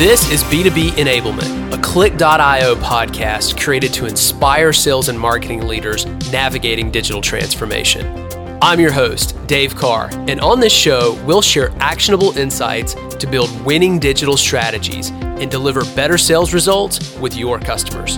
This is B2B Enablement, a Click.io podcast created to inspire sales and marketing leaders navigating digital transformation. I'm your host, Dave Carr, and on this show, we'll share actionable insights to build winning digital strategies and deliver better sales results with your customers.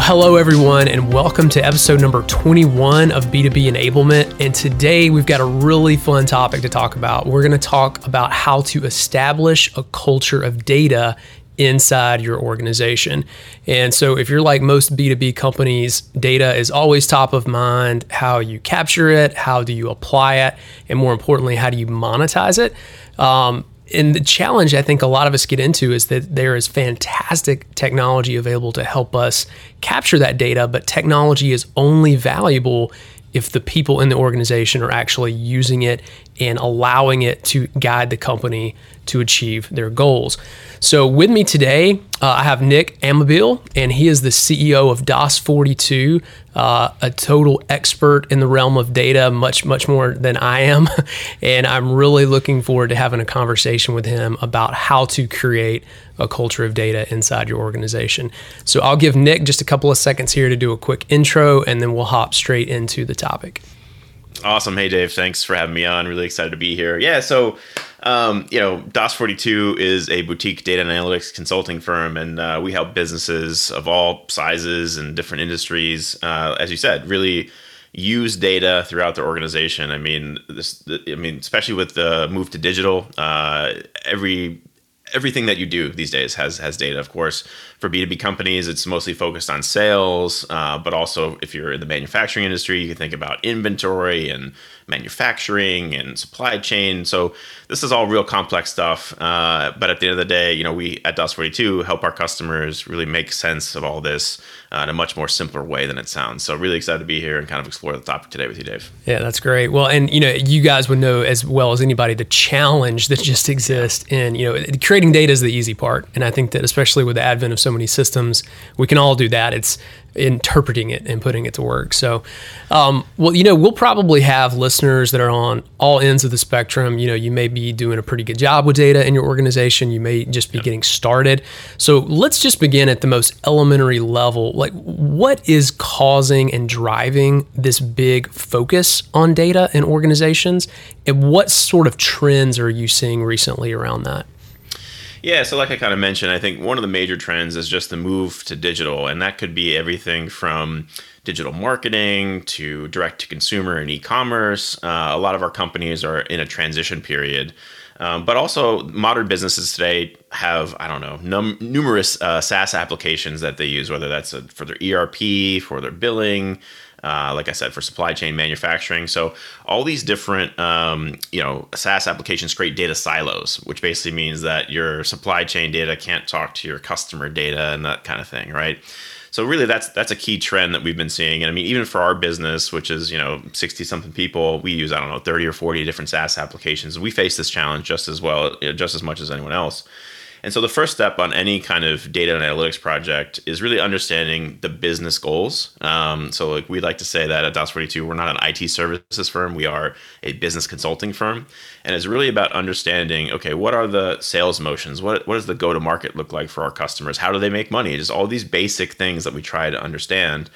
Well, hello, everyone, and welcome to episode number 21 of B2B Enablement. And today we've got a really fun topic to talk about. We're going to talk about how to establish a culture of data inside your organization. And so, if you're like most B2B companies, data is always top of mind. How you capture it, how do you apply it, and more importantly, how do you monetize it? Um, and the challenge I think a lot of us get into is that there is fantastic technology available to help us capture that data, but technology is only valuable if the people in the organization are actually using it and allowing it to guide the company to achieve their goals. So, with me today, uh, I have Nick Amabile, and he is the CEO of DAS42, uh, a total expert in the realm of data, much, much more than I am. and I'm really looking forward to having a conversation with him about how to create a culture of data inside your organization. So, I'll give Nick just a couple of seconds here to do a quick intro, and then we'll hop straight into the topic. Awesome. Hey, Dave. Thanks for having me on. Really excited to be here. Yeah. So, um, you know, DAS42 is a boutique data analytics consulting firm, and uh, we help businesses of all sizes and different industries, uh, as you said, really use data throughout their organization. I mean, this, I mean, especially with the move to digital, uh, every everything that you do these days has has data. Of course, for B two B companies, it's mostly focused on sales, uh, but also if you're in the manufacturing industry, you can think about inventory and manufacturing and supply chain. So this is all real complex stuff. Uh, but at the end of the day, you know, we at DAS42 help our customers really make sense of all this uh, in a much more simpler way than it sounds. So really excited to be here and kind of explore the topic today with you, Dave. Yeah, that's great. Well, and you know, you guys would know as well as anybody the challenge that just exists in you know creating data is the easy part, and I think that especially with the advent of so many systems, we can all do that. It's interpreting it and putting it to work. So, um, well, you know, we'll probably have listeners that are on all ends of the spectrum. You know, you may be doing a pretty good job with data in your organization. You may just be yep. getting started. So let's just begin at the most elementary level. Like, what is causing and driving this big focus on data in organizations? And what sort of trends are you seeing recently around that? Yeah, so like I kind of mentioned, I think one of the major trends is just the move to digital, and that could be everything from digital marketing to direct to consumer and e-commerce. Uh, a lot of our companies are in a transition period. Um, but also, modern businesses today have, I don't know, num- numerous uh, SaaS applications that they use, whether that's a, for their ERP, for their billing, uh, like I said, for supply chain manufacturing. So all these different, um, you know, SaaS applications create data silos, which basically means that your supply chain data can't talk to your customer data and that kind of thing, right? So really, that's that's a key trend that we've been seeing. And I mean, even for our business, which is you know sixty something people, we use I don't know thirty or forty different SaaS applications. We face this challenge just as well, just as much as anyone else. And so the first step on any kind of data and analytics project is really understanding the business goals. Um, so like we like to say that at DAS42, we're not an IT services firm. We are a business consulting firm. And it's really about understanding, okay, what are the sales motions? What, what does the go-to-market look like for our customers? How do they make money? Just all these basic things that we try to understand.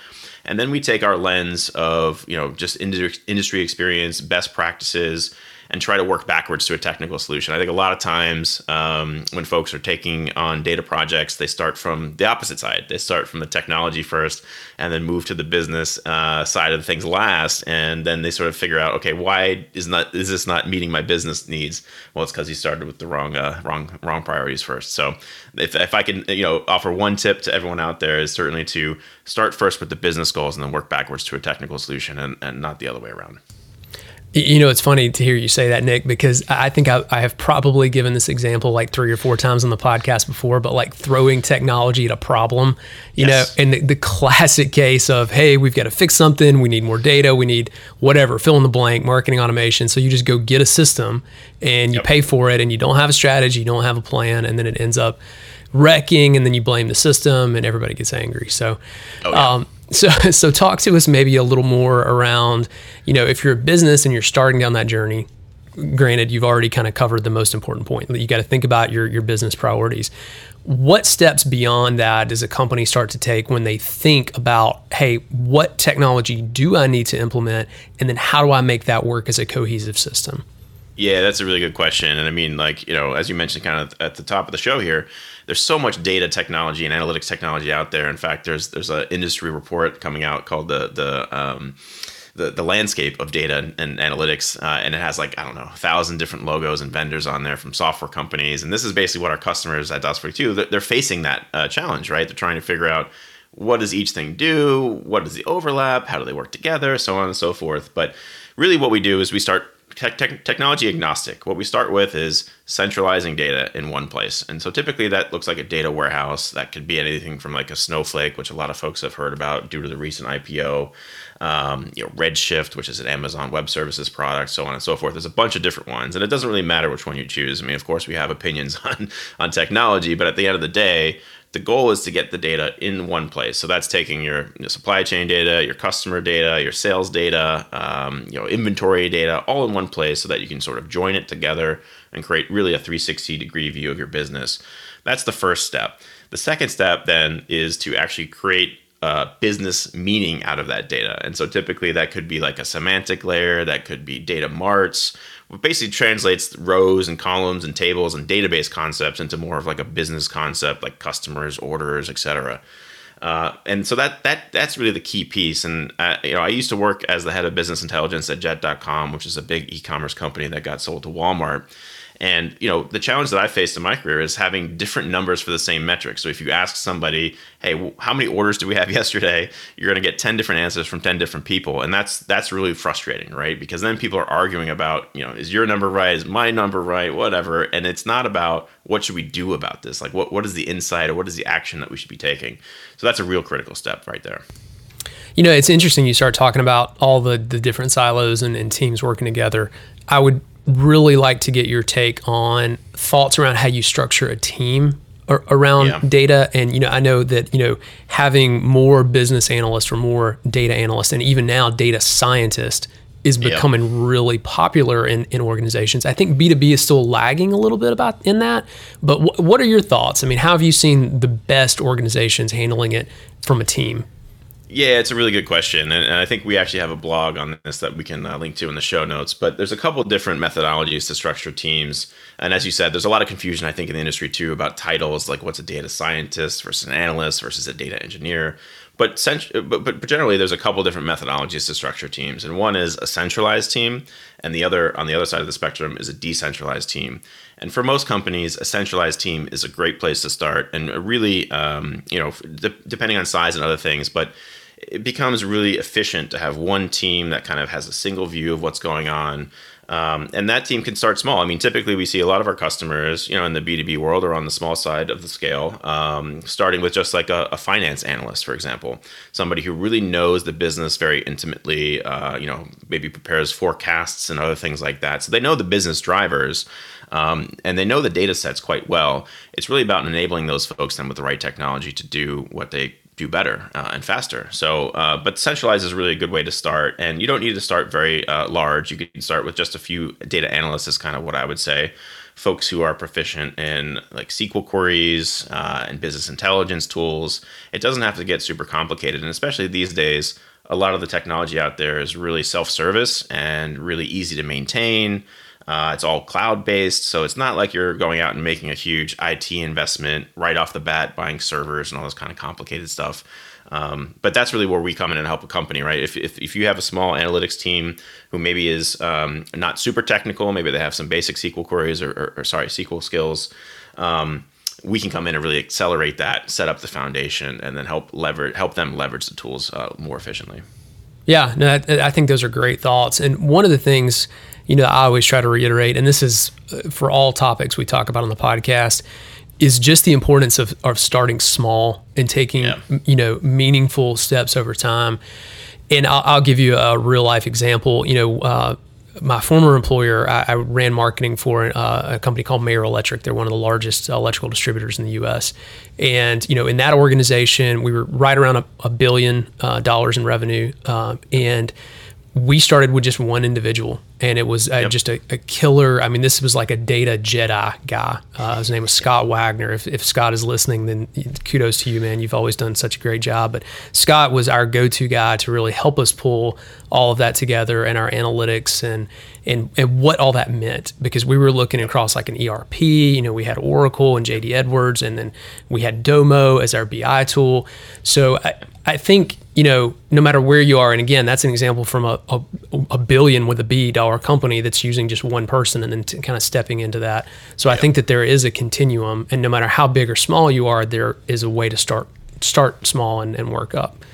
And then we take our lens of, you know, just industry experience, best practices, and try to work backwards to a technical solution. I think a lot of times um, when folks are taking on data projects, they start from the opposite side. They start from the technology first and then move to the business uh, side of things last. And then they sort of figure out, okay, why is not is this not meeting my business needs? Well, it's because you started with the wrong uh, wrong wrong priorities first. So if, if I can you know offer one tip to everyone out there is certainly to start first with the business goals and then work backwards to a technical solution and, and not the other way around. You know, it's funny to hear you say that, Nick, because I think I, I, have probably given this example like three or four times on the podcast before, but like throwing technology at a problem, you yes. know, and the, the, classic case of, hey, we've got to fix something, we need more data, we need whatever, fill in the blank, marketing automation. So you just go get a system and you yep. pay for it and you don't have a strategy, you don't have a plan, and then it ends up wrecking and then you blame the system and everybody gets angry. So, oh, yeah. um, so, so talk to us maybe a little more around, you know, if you're a business and you're starting down that journey, granted, you've already kind of covered the most important point. That you got to think about your your business priorities. What steps beyond that does a company start to take when they think about, hey, what technology do I need to implement, and then how do I make that work as a cohesive system? Yeah, that's a really good question. And I mean, like, you know, as you mentioned kind of at the top of the show here, there's so much data technology and analytics technology out there. In fact, there's there's an industry report coming out called the the um, the, the landscape of data and, analytics, uh, and it has like I don't know a thousand different logos and vendors on there from software companies, and this is basically what our customers at DAS42 they're, they're facing that uh, challenge, right? They're trying to figure out what does each thing do, what is the overlap, how do they work together, so on and so forth. But really, what we do is we start technology agnostic. What we start with is centralizing data in one place. And so typically that looks like a data warehouse. That could be anything from like a Snowflake, which a lot of folks have heard about due to the recent IPO, um, you know, Redshift, which is an Amazon Web Services product, so on and so forth. There's a bunch of different ones. And it doesn't really matter which one you choose. I mean, of course, we have opinions on, on technology, but at the end of the day, the goal is to get the data in one place. So that's taking your, your supply chain data, your customer data, your sales data, um, you know, inventory data, all in one place, so that you can sort of join it together and create really a 360 degree view of your business. That's the first step. The second step then is to actually create uh, business meaning out of that data. And so typically that could be like a semantic layer, that could be data marts, basically translates rows and columns and tables and database concepts into more of like a business concept like customers orders etc uh, and so that that that's really the key piece. And uh, you know i used to work as the head of business intelligence at jet.com which is a big e-commerce company that got sold to walmart and you know, the challenge that I faced in my career is having different numbers for the same metric. So if you ask somebody, "Hey, how many orders do we have yesterday?" you're going to get 10 different answers from 10 different people, and that's that's really frustrating, right? Because then people are arguing about, you know, is your number right? Is my number right? Whatever. And it's not about what should we do about this? Like what what is the insight or what is the action that we should be taking? So that's a real critical step right there. You know, it's interesting you start talking about all the the different silos and, and teams working together. I would really like to get your take on thoughts around how you structure a team around yeah. data. And you know i know that you know having more business analysts or more data analysts and even now data scientists is becoming yeah. really popular in, in organizations. I think b2b is still lagging a little bit about in that. But w- what are your thoughts? I mean how have you seen the best organizations handling it from a team yeah, it's a really good question, and, and, I think we actually have a blog on this that we can uh, link to in the show notes. But there's a couple different methodologies to structure teams, and as you said, there's a lot of confusion I think in the industry too about titles, like what's a data scientist versus an analyst versus a data engineer. But, but, but generally, there's a couple different methodologies to structure teams, and one is a centralized team, and the other on the other side of the spectrum is a decentralized team. And for most companies, a centralized team is a great place to start, and really, um, you know, de- depending on size and other things, but it becomes really efficient to have one team that kind of has a single view of what's going on. Um, and that team can start small. I mean, typically we see a lot of our customers, you know, in the B2B world or on the small side of the scale, um, starting with just like a, a, finance analyst, for example, somebody who really knows the business very intimately, uh, you know, maybe prepares forecasts and other things like that. So they know the business drivers um, and they know the data sets quite well. It's really about enabling those folks then with the right technology to do what they do better uh, and faster. So, uh, but centralized is really a good way to start. And you don't need to start very uh, large. You can start with just a few data analysts, is kind of what I would say. Folks who are proficient in like SQL queries uh, and business intelligence tools. It doesn't have to get super complicated. And especially these days, a lot of the technology out there is really self service and really easy to maintain. Uh, it's all cloud based, so it's not like you're going out and making a huge IT investment right off the bat, buying servers and all this kind of complicated stuff. Um, but that's really where we come in and help a company, right? If, if, if you have a small analytics team who maybe is um, not super technical, maybe they have some basic SQL queries or, or, or sorry, SQL skills. Um, we can come in and really accelerate that, set up the foundation, and then help leverage help them leverage the tools uh, more efficiently. Yeah, no, I, I think those are great thoughts. And one of the things you know, I always try to reiterate, and this is uh, for all topics we talk about on the podcast, is just the importance of, of starting small and taking, yeah. you know, meaningful steps over time. And I'll, I'll, give you a real life example. You know, uh, my former employer, I, I ran marketing for uh, a company called Mayer Electric. They're one of the largest electrical distributors in the U.S. And you know, in that organization, we were right around a, a billion uh, dollars in revenue, uh, and we started with just one individual, and it was uh, Yep. just a, a killer. I mean, this was like a data Jedi guy. Uh, his name was Scott Wagner. If, if Scott is listening, then kudos to you, man. You've always done such a great job. But Scott was our go-to guy to really help us pull all of that together and our analytics and and and what all that meant because we were looking across like an ERP. You know, we had Oracle and JD Edwards, and then we had Domo as our BI tool. So I, I think you know, no matter where you are, and again, that's an example from a, a, a billion with a B dollar company that's using just one person and then kind of stepping into that. So I think that there is a continuum, and no matter how big or small you are, there is a way to start start small and, and work up.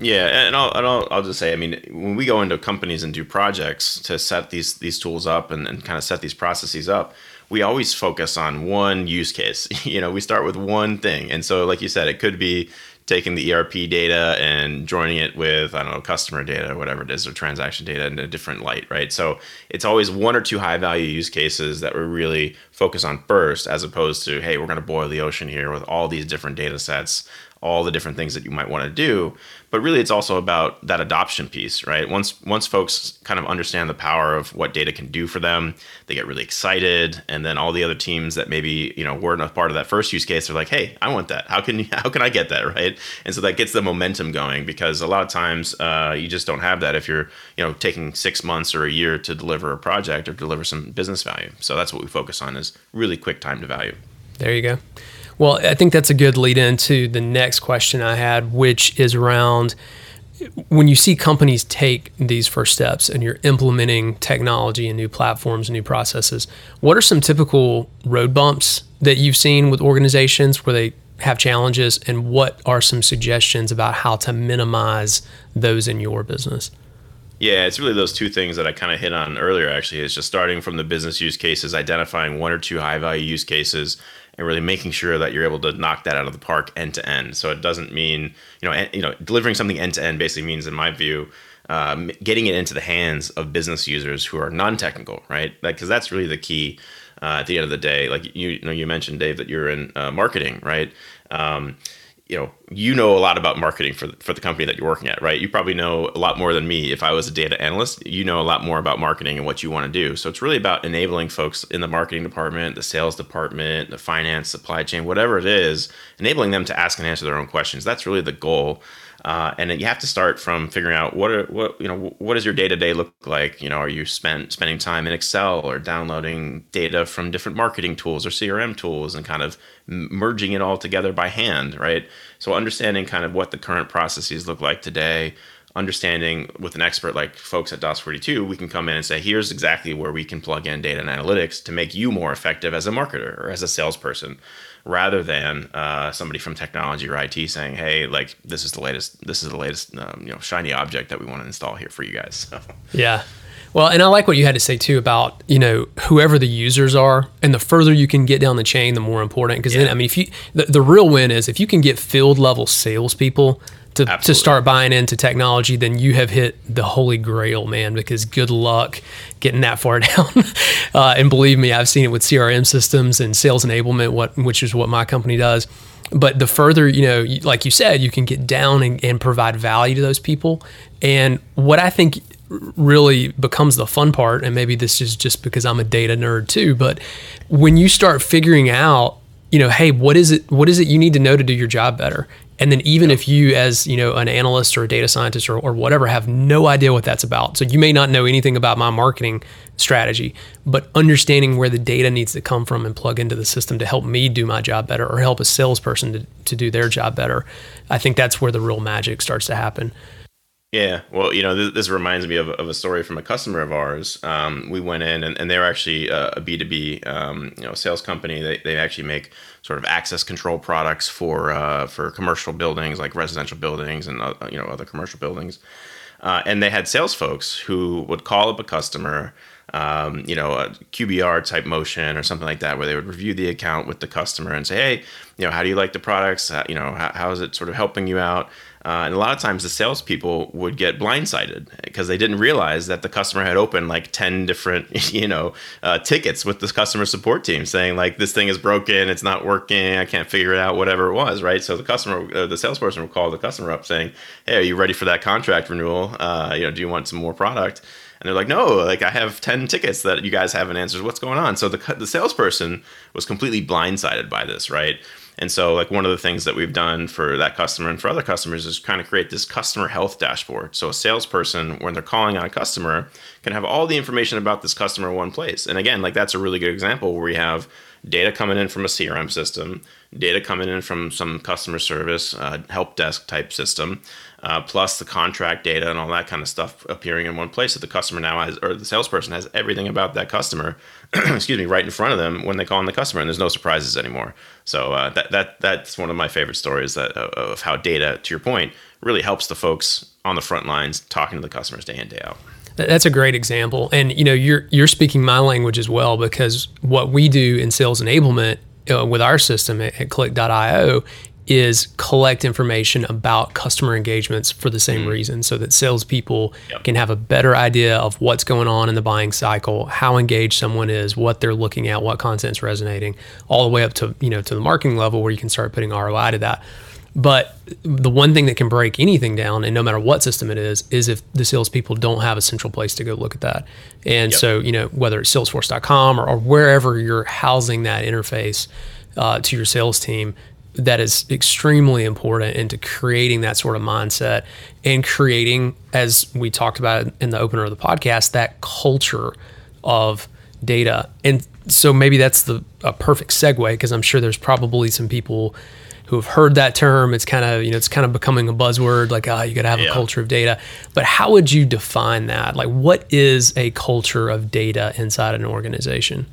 Yeah, and I'll, and I'll, I'll just say, I mean, when we go into companies and do projects to set these these tools up and, and kind of set these processes up, we always focus on one use case. you know, we start with one thing, and so like you said, it could be taking the ERP data and joining it with I don't know customer data or whatever it is or transaction data in a different light, right? So it's always one or two high value use cases that we really focus on first, as opposed to hey, we're going to boil the ocean here with all these different data sets, all the different things that you might want to do. But really, it's also about that adoption piece, right? Once once folks kind of understand the power of what data can do for them, they get really excited, and then all the other teams that maybe you know weren't a part of that first use case are like, "Hey, I want that. How can how can I get that?" Right? And so that gets the momentum going because a lot of times uh, you just don't have that if you're you know taking six months or a year to deliver a project or deliver some business value. So that's what we focus on is really quick time to value. There you go. Well, I think that's a good lead into the next question I had, which is around when you see companies take these first steps and you're implementing technology and new platforms and new processes, what are some typical road bumps that you've seen with organizations where they have challenges, and what are some suggestions about how to minimize those in your business? Yeah, it's really those two things that I kind of hit on earlier. Actually, is just starting from the business use cases, identifying one or two high value use cases, and really making sure that you're able to knock that out of the park end to end. So it doesn't mean you know you know delivering something end to end basically means, in my view, um, getting it into the hands of business users who are non-technical, right? Because that's really the key. Uh, at the end of the day, like you, you know, you mentioned Dave that you're in uh, marketing, right? Um, you know you know a lot about marketing for for the company that you're working at right? You probably know a lot more than me. If i was a data analyst you know a lot more about marketing and what you want to do. So it's really about enabling folks in the marketing department the sales department the finance supply chain whatever it is enabling them to ask and answer their own questions. That's really the goal uh, and you have to start from figuring out what are what you know what does your day to day look like. You know, are you spent spending time in Excel or downloading data from different marketing tools or CRM tools and kind of merging it all together by hand, right? So understanding kind of what the current processes look like today. Understanding with an expert like folks at DAS 42, we can come in and say, here's exactly where we can plug in data and analytics to make you more effective as a marketer or as a salesperson rather than uh, somebody from technology or IT saying, "Hey, like this is the latest, this is the latest, um, you know, shiny object that we want to install here for you guys." So, Yeah. Well, and I like what you had to say too about you know whoever the users are, and the further you can get down the chain, the more important. Because then, I mean, if you the, the real win is if you can get field level salespeople to to start buying into technology, then you have hit the holy grail, man. Because good luck getting that far down. uh, and believe me, I've seen it with CRM systems and sales enablement, what which is what my company does. But the further, you know, like you said, you can get down and, and provide value to those people. And what I think really becomes the fun part, and maybe this is just because I'm a data nerd too, but when you start figuring out, you know, hey, what is it? What is it you need to know to do your job better? And then even if you, as you know, an analyst or a data scientist or, or whatever, have no idea what that's about, so you may not know anything about my marketing strategy, but understanding where the data needs to come from and plug into the system to help me do my job better or help a salesperson to, to do their job better, I think that's where the real magic starts to happen. Yeah, well, you know, this, this reminds me of, of a story from a customer of ours. Um, we went in, and, and they were actually uh, a B two B, um, you know, sales company. They, they actually make sort of access control products for uh, for commercial buildings, like residential buildings and uh, you know other commercial buildings. Uh, and they had sales folks who would call up a customer, um, you know, a QBR type motion or something like that, where they would review the account with the customer and say, hey, you know, how do you like the products? you know, how, how is it sort of helping you out? Uh, and a lot of times the salespeople would get blindsided because they didn't realize that the customer had opened like 10 different, you know, uh, tickets with this customer support team saying like, this thing is broken, it's not working, I can't figure it out, whatever it was, right? So the customer, uh, the salesperson would call the customer up saying, hey, are you ready for that contract renewal? Uh, you know, do you want some more product? And they're like, no, like I have 10 tickets that you guys haven't answered. What's going on? So the, the salesperson was completely blindsided by this, right? And so, like, one of the things that we've done for that customer and for other customers is kind of create this customer health dashboard. So, a salesperson, when they're calling on a customer, can have all the information about this customer in one place. And again, like, that's a really good example where we have data coming in from a CRM system, data coming in from some customer service uh, help desk type system, uh, plus the contract data and all that kind of stuff appearing in one place. So the customer now has, or the salesperson has everything about that customer, excuse me, right in front of them when they call on the customer, and there's no surprises anymore. So uh, that that that's one of my favorite stories that of how data, to your point, really helps the folks on the front lines talking to the customers day in day out. That's a great example, and you know you're you're speaking my language as well because what we do in sales enablement uh, with our system at, at Click.io is collect information about customer engagements for the same mm. reason, so that salespeople yep. can have a better idea of what's going on in the buying cycle, how engaged someone is, what they're looking at, what content's resonating, all the way up to you know to the marketing level where you can start putting ROI to that. But the one thing that can break anything down, and no matter what system it is, is if the salespeople don't have a central place to go look at that. And yep. so, you know, whether it's Salesforce.com or, or wherever you're housing that interface uh, to your sales team, that is extremely important into creating that sort of mindset and creating, as we talked about in the opener of the podcast, that culture of data. And so maybe that's the a perfect segue because I'm sure there's probably some people who have heard that term. It's kind of you know it's kind of becoming a buzzword, like ah, oh, you got to have yeah. a culture of data. But how would you define that? Like, what is a culture of data inside an organization?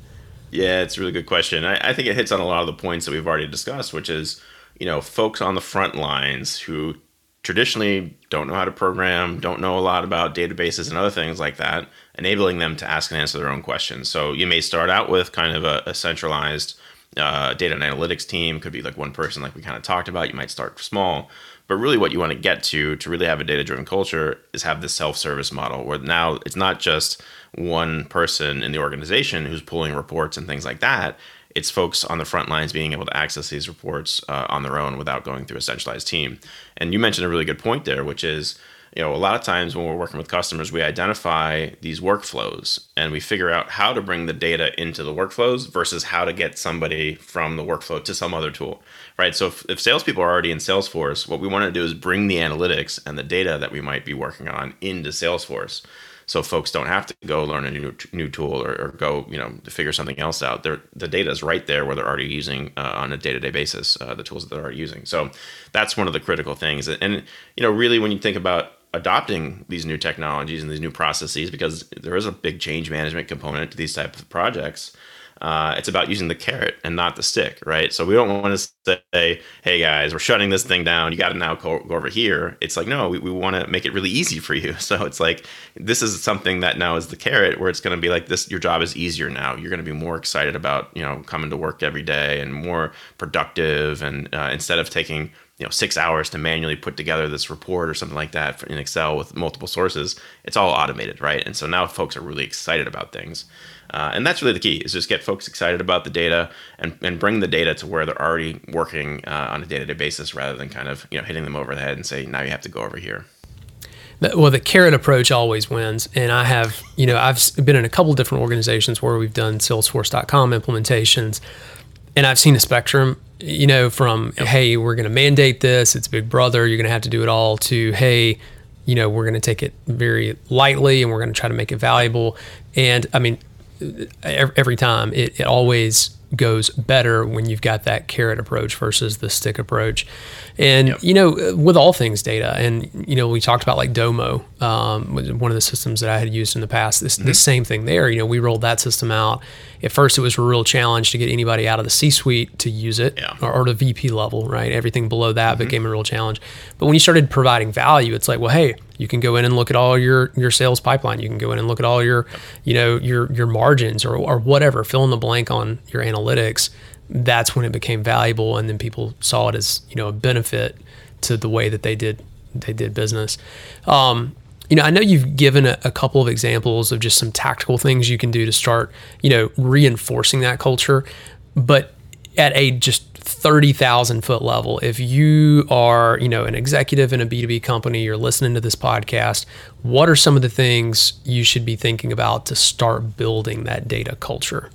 Yeah, it's a really good question. I, I think it hits on a lot of the points that we've already discussed, which is you know folks on the front lines who traditionally don't know how to program, don't know a lot about databases and other things like that, enabling them to ask and answer their own questions. So you may start out with kind of a, a centralized uh, data and analytics team could be like one person like we kind of talked about you might start small but really what you want to get to to really have a data driven culture is have this self-service model where now it's not just one person in the organization who's pulling reports and things like that. It's folks on the front lines being able to access these reports uh, on their own without going through a centralized team. And you mentioned a really good point there which is you know, a lot of times when we're working with customers, we identify these workflows and we figure out how to bring the data into the workflows versus how to get somebody from the workflow to some other tool, right? So if, if salespeople are already in Salesforce, what we want to do is bring the analytics and the data that we might be working on into Salesforce. So folks don't have to go learn a new new tool or, or go, you know, figure something else out. They're, the data is right there where they're already using uh, on a day to day basis uh, the tools that they're already using. So that's one of the critical things. And you know, really, when you think about adopting these new technologies and these new processes because there is a big change management component to these type of projects. Uh, it's about using the carrot and not the stick, right? So we don't want to say, "Hey guys, we're shutting this thing down. You got to now go, go, over here." It's like, no, we, we want to make it really easy for you. So it's like this is something that now is the carrot, where it's going to be like this. Your job is easier now. You're going to be more excited about you know coming to work every day and more productive. And uh, instead of taking you know six hours to manually put together this report or something like that in Excel with multiple sources. It's all automated, right? And so now folks are really excited about things, uh, and that's really the key: is just get folks excited about the data and and bring the data to where they're already working uh, on a day to day basis, rather than kind of you know hitting them over the head and say now you have to go over here. Well, the carrot approach always wins. And I have, you know, I've been in a couple different organizations where we've done Salesforce.com implementations, and I've seen a spectrum you know, from yep. hey, we're going to mandate this, it's Big Brother, you're going to have to do it all, to hey, you know, we're going to take it very lightly and we're going to try to make it valuable. And I mean, every time it, it always goes better when you've got that carrot approach versus the stick approach. And yep. you know, with all things data, and you know, we talked about like Domo, um, one of the systems that I had used in the past. This mm-hmm. the same thing there. You know, we rolled that system out. At first, it was a real challenge to get anybody out of the C-suite to use it, yeah. or, or the VP level. Right, everything below that mm-hmm. became a real challenge. But when you started providing value, it's like, well, hey, You can go in and look at all your your sales pipeline. You can go in and look at all your, you know, your your margins or or whatever. Fill in the blank on your analytics. That's when it became valuable, and then people saw it as you know a benefit to the way that they did they did business. Um, you know, I know you've given a, a, couple of examples of just some tactical things you can do to start, you know, reinforcing that culture. But at a just 30,000 foot level, if you are, you know, an executive in a B2B company, you're listening to this podcast, what are some of the things you should be thinking about to start building that data culture?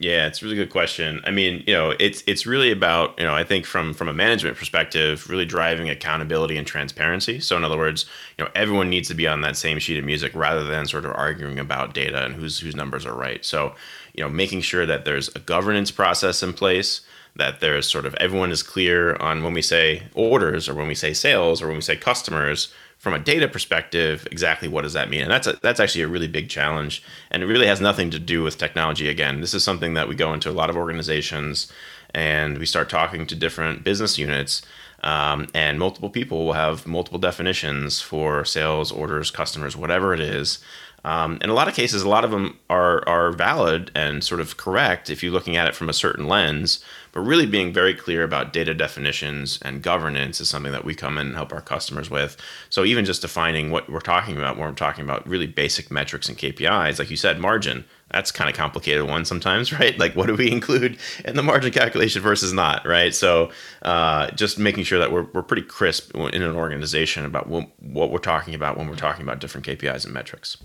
Yeah, it's a really good question. I mean, you know, it's it's really about, you know, I think from from a management perspective, really driving accountability and transparency. So in other words, you know, everyone needs to be on that same sheet of music rather than sort of arguing about data and whose whose numbers are right. So, you know, making sure that there's a governance process in place, that there's sort of everyone is clear on when we say orders or when we say sales or when we say customers, from a data perspective, exactly what does that mean? And that's a, that's actually a really big challenge, and it really has nothing to do with technology. Again, this is something that we go into a lot of organizations, and we start talking to different business units, um, and multiple people will have multiple definitions for sales, orders, customers, whatever it is. Um, in a lot of cases, a lot of them are are valid and sort of correct if you're looking at it from a certain lens. But really, being very clear about data definitions and governance is something that we come in and help our customers with. So even just defining what we're talking about, when we're talking about really basic metrics and KPIs, like you said, margin. That's kind of complicated one sometimes, right? Like, what do we include in the margin calculation versus not, right? So, uh, just making sure that we're, we're pretty crisp in an organization about what, what we're talking about when we're talking about different KPIs and metrics.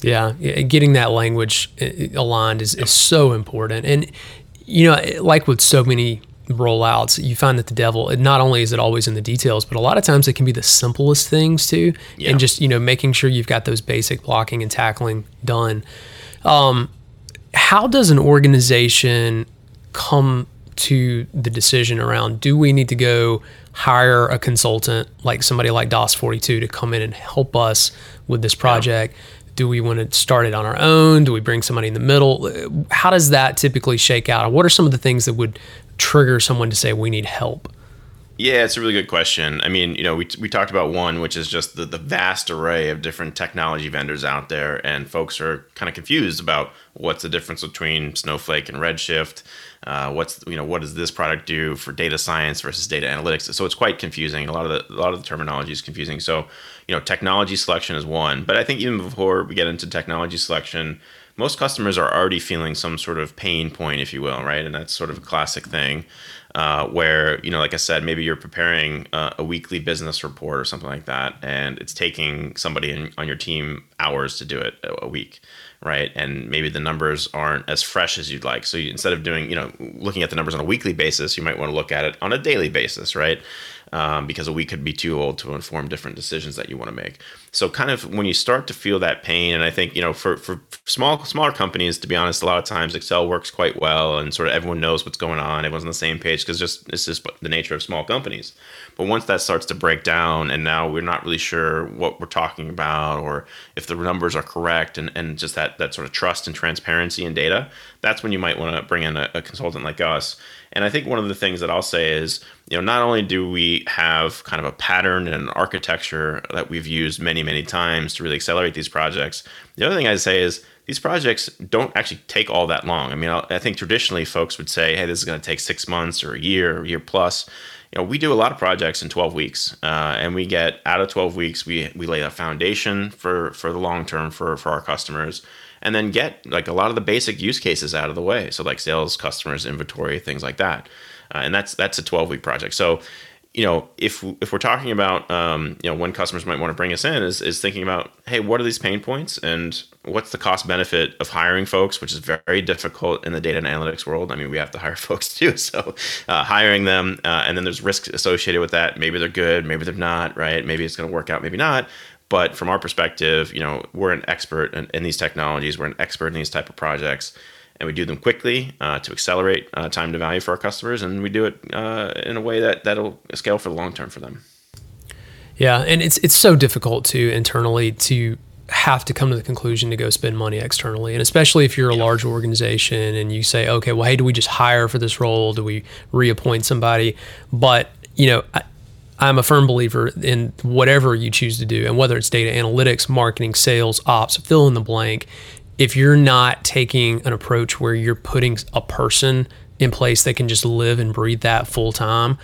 Yeah, getting that language uh, aligned is, is so important. And, you know, like with so many rollouts, you find that the devil, not only is it always in the details, but a lot of times it can be the simplest things too. Yeah. And just, you know, making sure you've got those basic blocking and tackling done. Um, how does an organization come to the decision around do we need to go hire a consultant like somebody like DAS 42 to come in and help us with this project? Yeah do we want to start it on our own? Do we bring somebody in the middle? How does that typically shake out? What are some of the things that would trigger someone to say we need help? Yeah, it's a really good question. I mean, you know, we, we talked about one, which is just the, the vast array of different technology vendors out there, and folks are kind of confused about what's the difference between Snowflake and Redshift. Uh, what's you know what does this product do for data science versus data analytics? So it's quite confusing. A lot of the a lot of the terminology is confusing. So you know, technology selection is one, but I think even before we get into technology selection, most customers are already feeling some sort of pain point, if you will, right? And that's sort of a classic thing uh, where you know, like I said, maybe you're preparing uh, a weekly business report or something like that, and it's taking somebody in, on your team hours to do it a, week, right? And maybe the numbers aren't as fresh as you'd like. So you, instead of doing, you know, looking at the numbers on a weekly basis, you might want to look at it on a daily basis, right? um, because a week could be too old to inform different decisions that you want to make. So, kind of when you start to feel that pain, and I think you know, for for small smaller companies, to be honest, a lot of times Excel works quite well, and sort of everyone knows what's going on, everyone's on the same page because just it's just the nature of small companies. But once that starts to break down, and now we're not really sure what we're talking about, or if the numbers are correct, and and just that that sort of trust and transparency in data, that's when you might want to bring in a, a consultant like us and I think one of the things that I'll say is, you know, not only do we have kind of a pattern and an architecture that we've used many, many times to really accelerate these projects, the other thing I'd say is these projects don't actually take all that long. I mean, I think traditionally folks would say, hey, this is going to take six months or a year, or a year plus. You know, we do a lot of projects in 12 weeks, uh, and we get out of 12 weeks, we, we lay a foundation for, for the long term for, for our customers and then get like a lot of the basic use cases out of the way. So like sales, customers, inventory, things like that. Uh, and that's that's a 12 week project. So you know, if if we're talking about um, you know when customers might want to bring us in is is thinking about hey, what are these pain points and what's the cost benefit of hiring folks, which is very difficult in the data and analytics world. I mean, we have to hire folks too, so uh, hiring them uh, and then there's risk associated with that. Maybe they're good, maybe they're not, right? Maybe it's going to work out, maybe not. But from our perspective, you know, we're an expert in, in these technologies. We're an expert in these type of projects, and we do them quickly uh, to accelerate uh, time to value for our customers, and we do it uh, in a way that that'll scale for the long term for them. Yeah, and it's it's so difficult to internally to have to come to the conclusion to go spend money externally. And especially if you're a large organization and you say, okay, well, hey, do we just hire for this role? Do we reappoint somebody? But, you know, I'm a firm believer in whatever you choose to do, and whether it's data analytics, marketing, sales, ops, fill in the blank. If you're not taking an approach where you're putting a person in place that can just live and breathe that full time,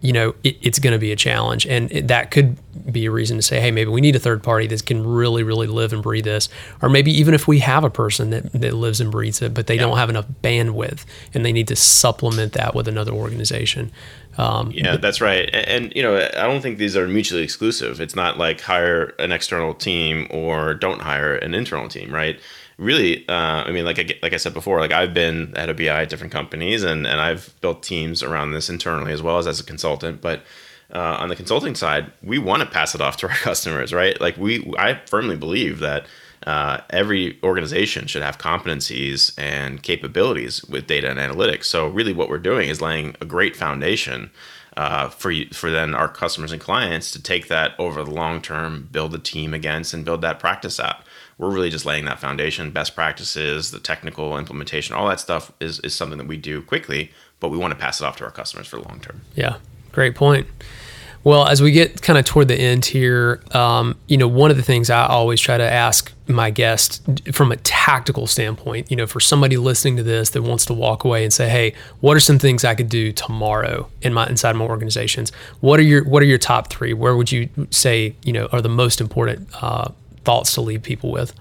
you know, it, it's going to be a challenge. And it, that could be a reason to say, hey, maybe we need a third party that can really, really live and breathe this. Or maybe even if we have a person that, that lives and breathes it, but they yeah. don't have enough bandwidth and they need to supplement that with another organization. Um, yeah, that's right. And, and, you know, I don't think these are mutually exclusive. It's not like hire an external team or don't hire an internal team, right? Really, uh, I mean, like I, like I said before, like I've been at a BI at different companies, and and I've built teams around this internally as well as as a consultant. But uh, on the consulting side, we want to pass it off to our customers, right? Like we, I firmly believe that. Uh, every organization should have competencies and capabilities with data and analytics. So really, what we're doing is laying a great foundation uh, for you, for then our customers and clients to take that over the long term, build a team against, and build that practice out we're really just laying that foundation. Best practices the technical implementation all that stuff is, is something that we do quickly but we want to pass it off to our customers for the long term. Yeah great point. Well as we get kind of toward the end here um, you know one of the things i always try to ask my guests from a tactical standpoint you know for somebody listening to this that wants to walk away and say hey what are some things i could do tomorrow in my inside my organizations? What are your what are your top three? Where would you say you know are the most important uh, thoughts to leave people with?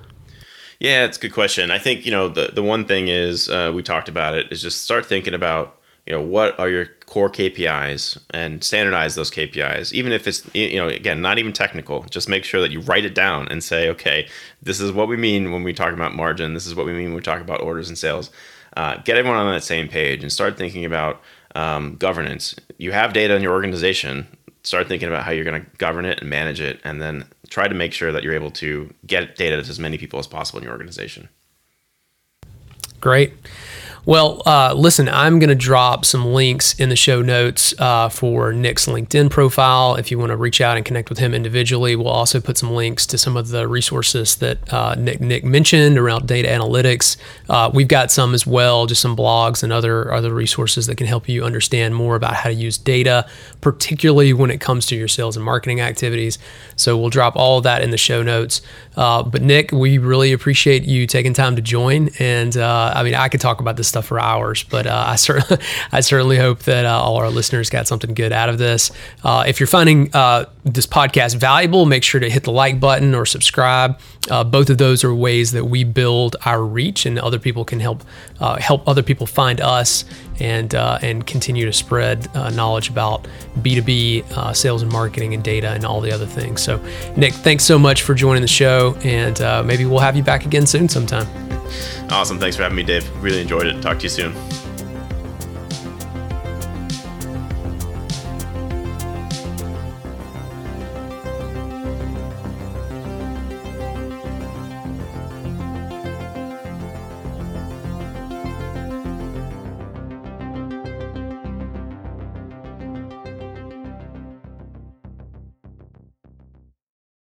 Yeah, it's a good question. I think you know the the one thing is uh, we talked about it is just start thinking about you know what are your core KPIs and standardize those KPIs. Even if it's you know again not even technical, just make sure that you write it down and say, okay, this is what we mean when we talk about margin. This is what we mean when we talk about orders and sales. Uh, get everyone on that same page and start thinking about um, governance. You have data in your organization. Start thinking about how you're going to govern it and manage it, and then try to make sure that you're able to get data to as many people as possible in your organization. Great. Well, uh, listen, I'm going to drop some links in the show notes uh, for Nick's LinkedIn profile. If you want to reach out and connect with him individually, we'll also put some links to some of the resources that uh, Nick, Nick mentioned around data analytics. Uh, we've got some as well, just some blogs and other other resources that can help you understand more about how to use data, particularly when it comes to your sales and marketing activities. So we'll drop all of that in the show notes. Uh, but Nick, we really appreciate you taking time to join. And uh, I mean, I could talk about this stuff for hours, but uh, I certainly, I certainly hope that uh, all our listeners got something good out of this. Uh, if you're finding uh, this podcast valuable, make sure to hit the like button or subscribe. Uh, both of those are ways that we build our reach, and other people can help uh, help other people find us and and continue to spread knowledge about B2B sales and marketing and data and all the other things. So, Nick, thanks so much for joining the show, and maybe we'll have you back again soon sometime. Awesome. Thanks for having me, Dave. Really enjoyed it. Talk to you soon.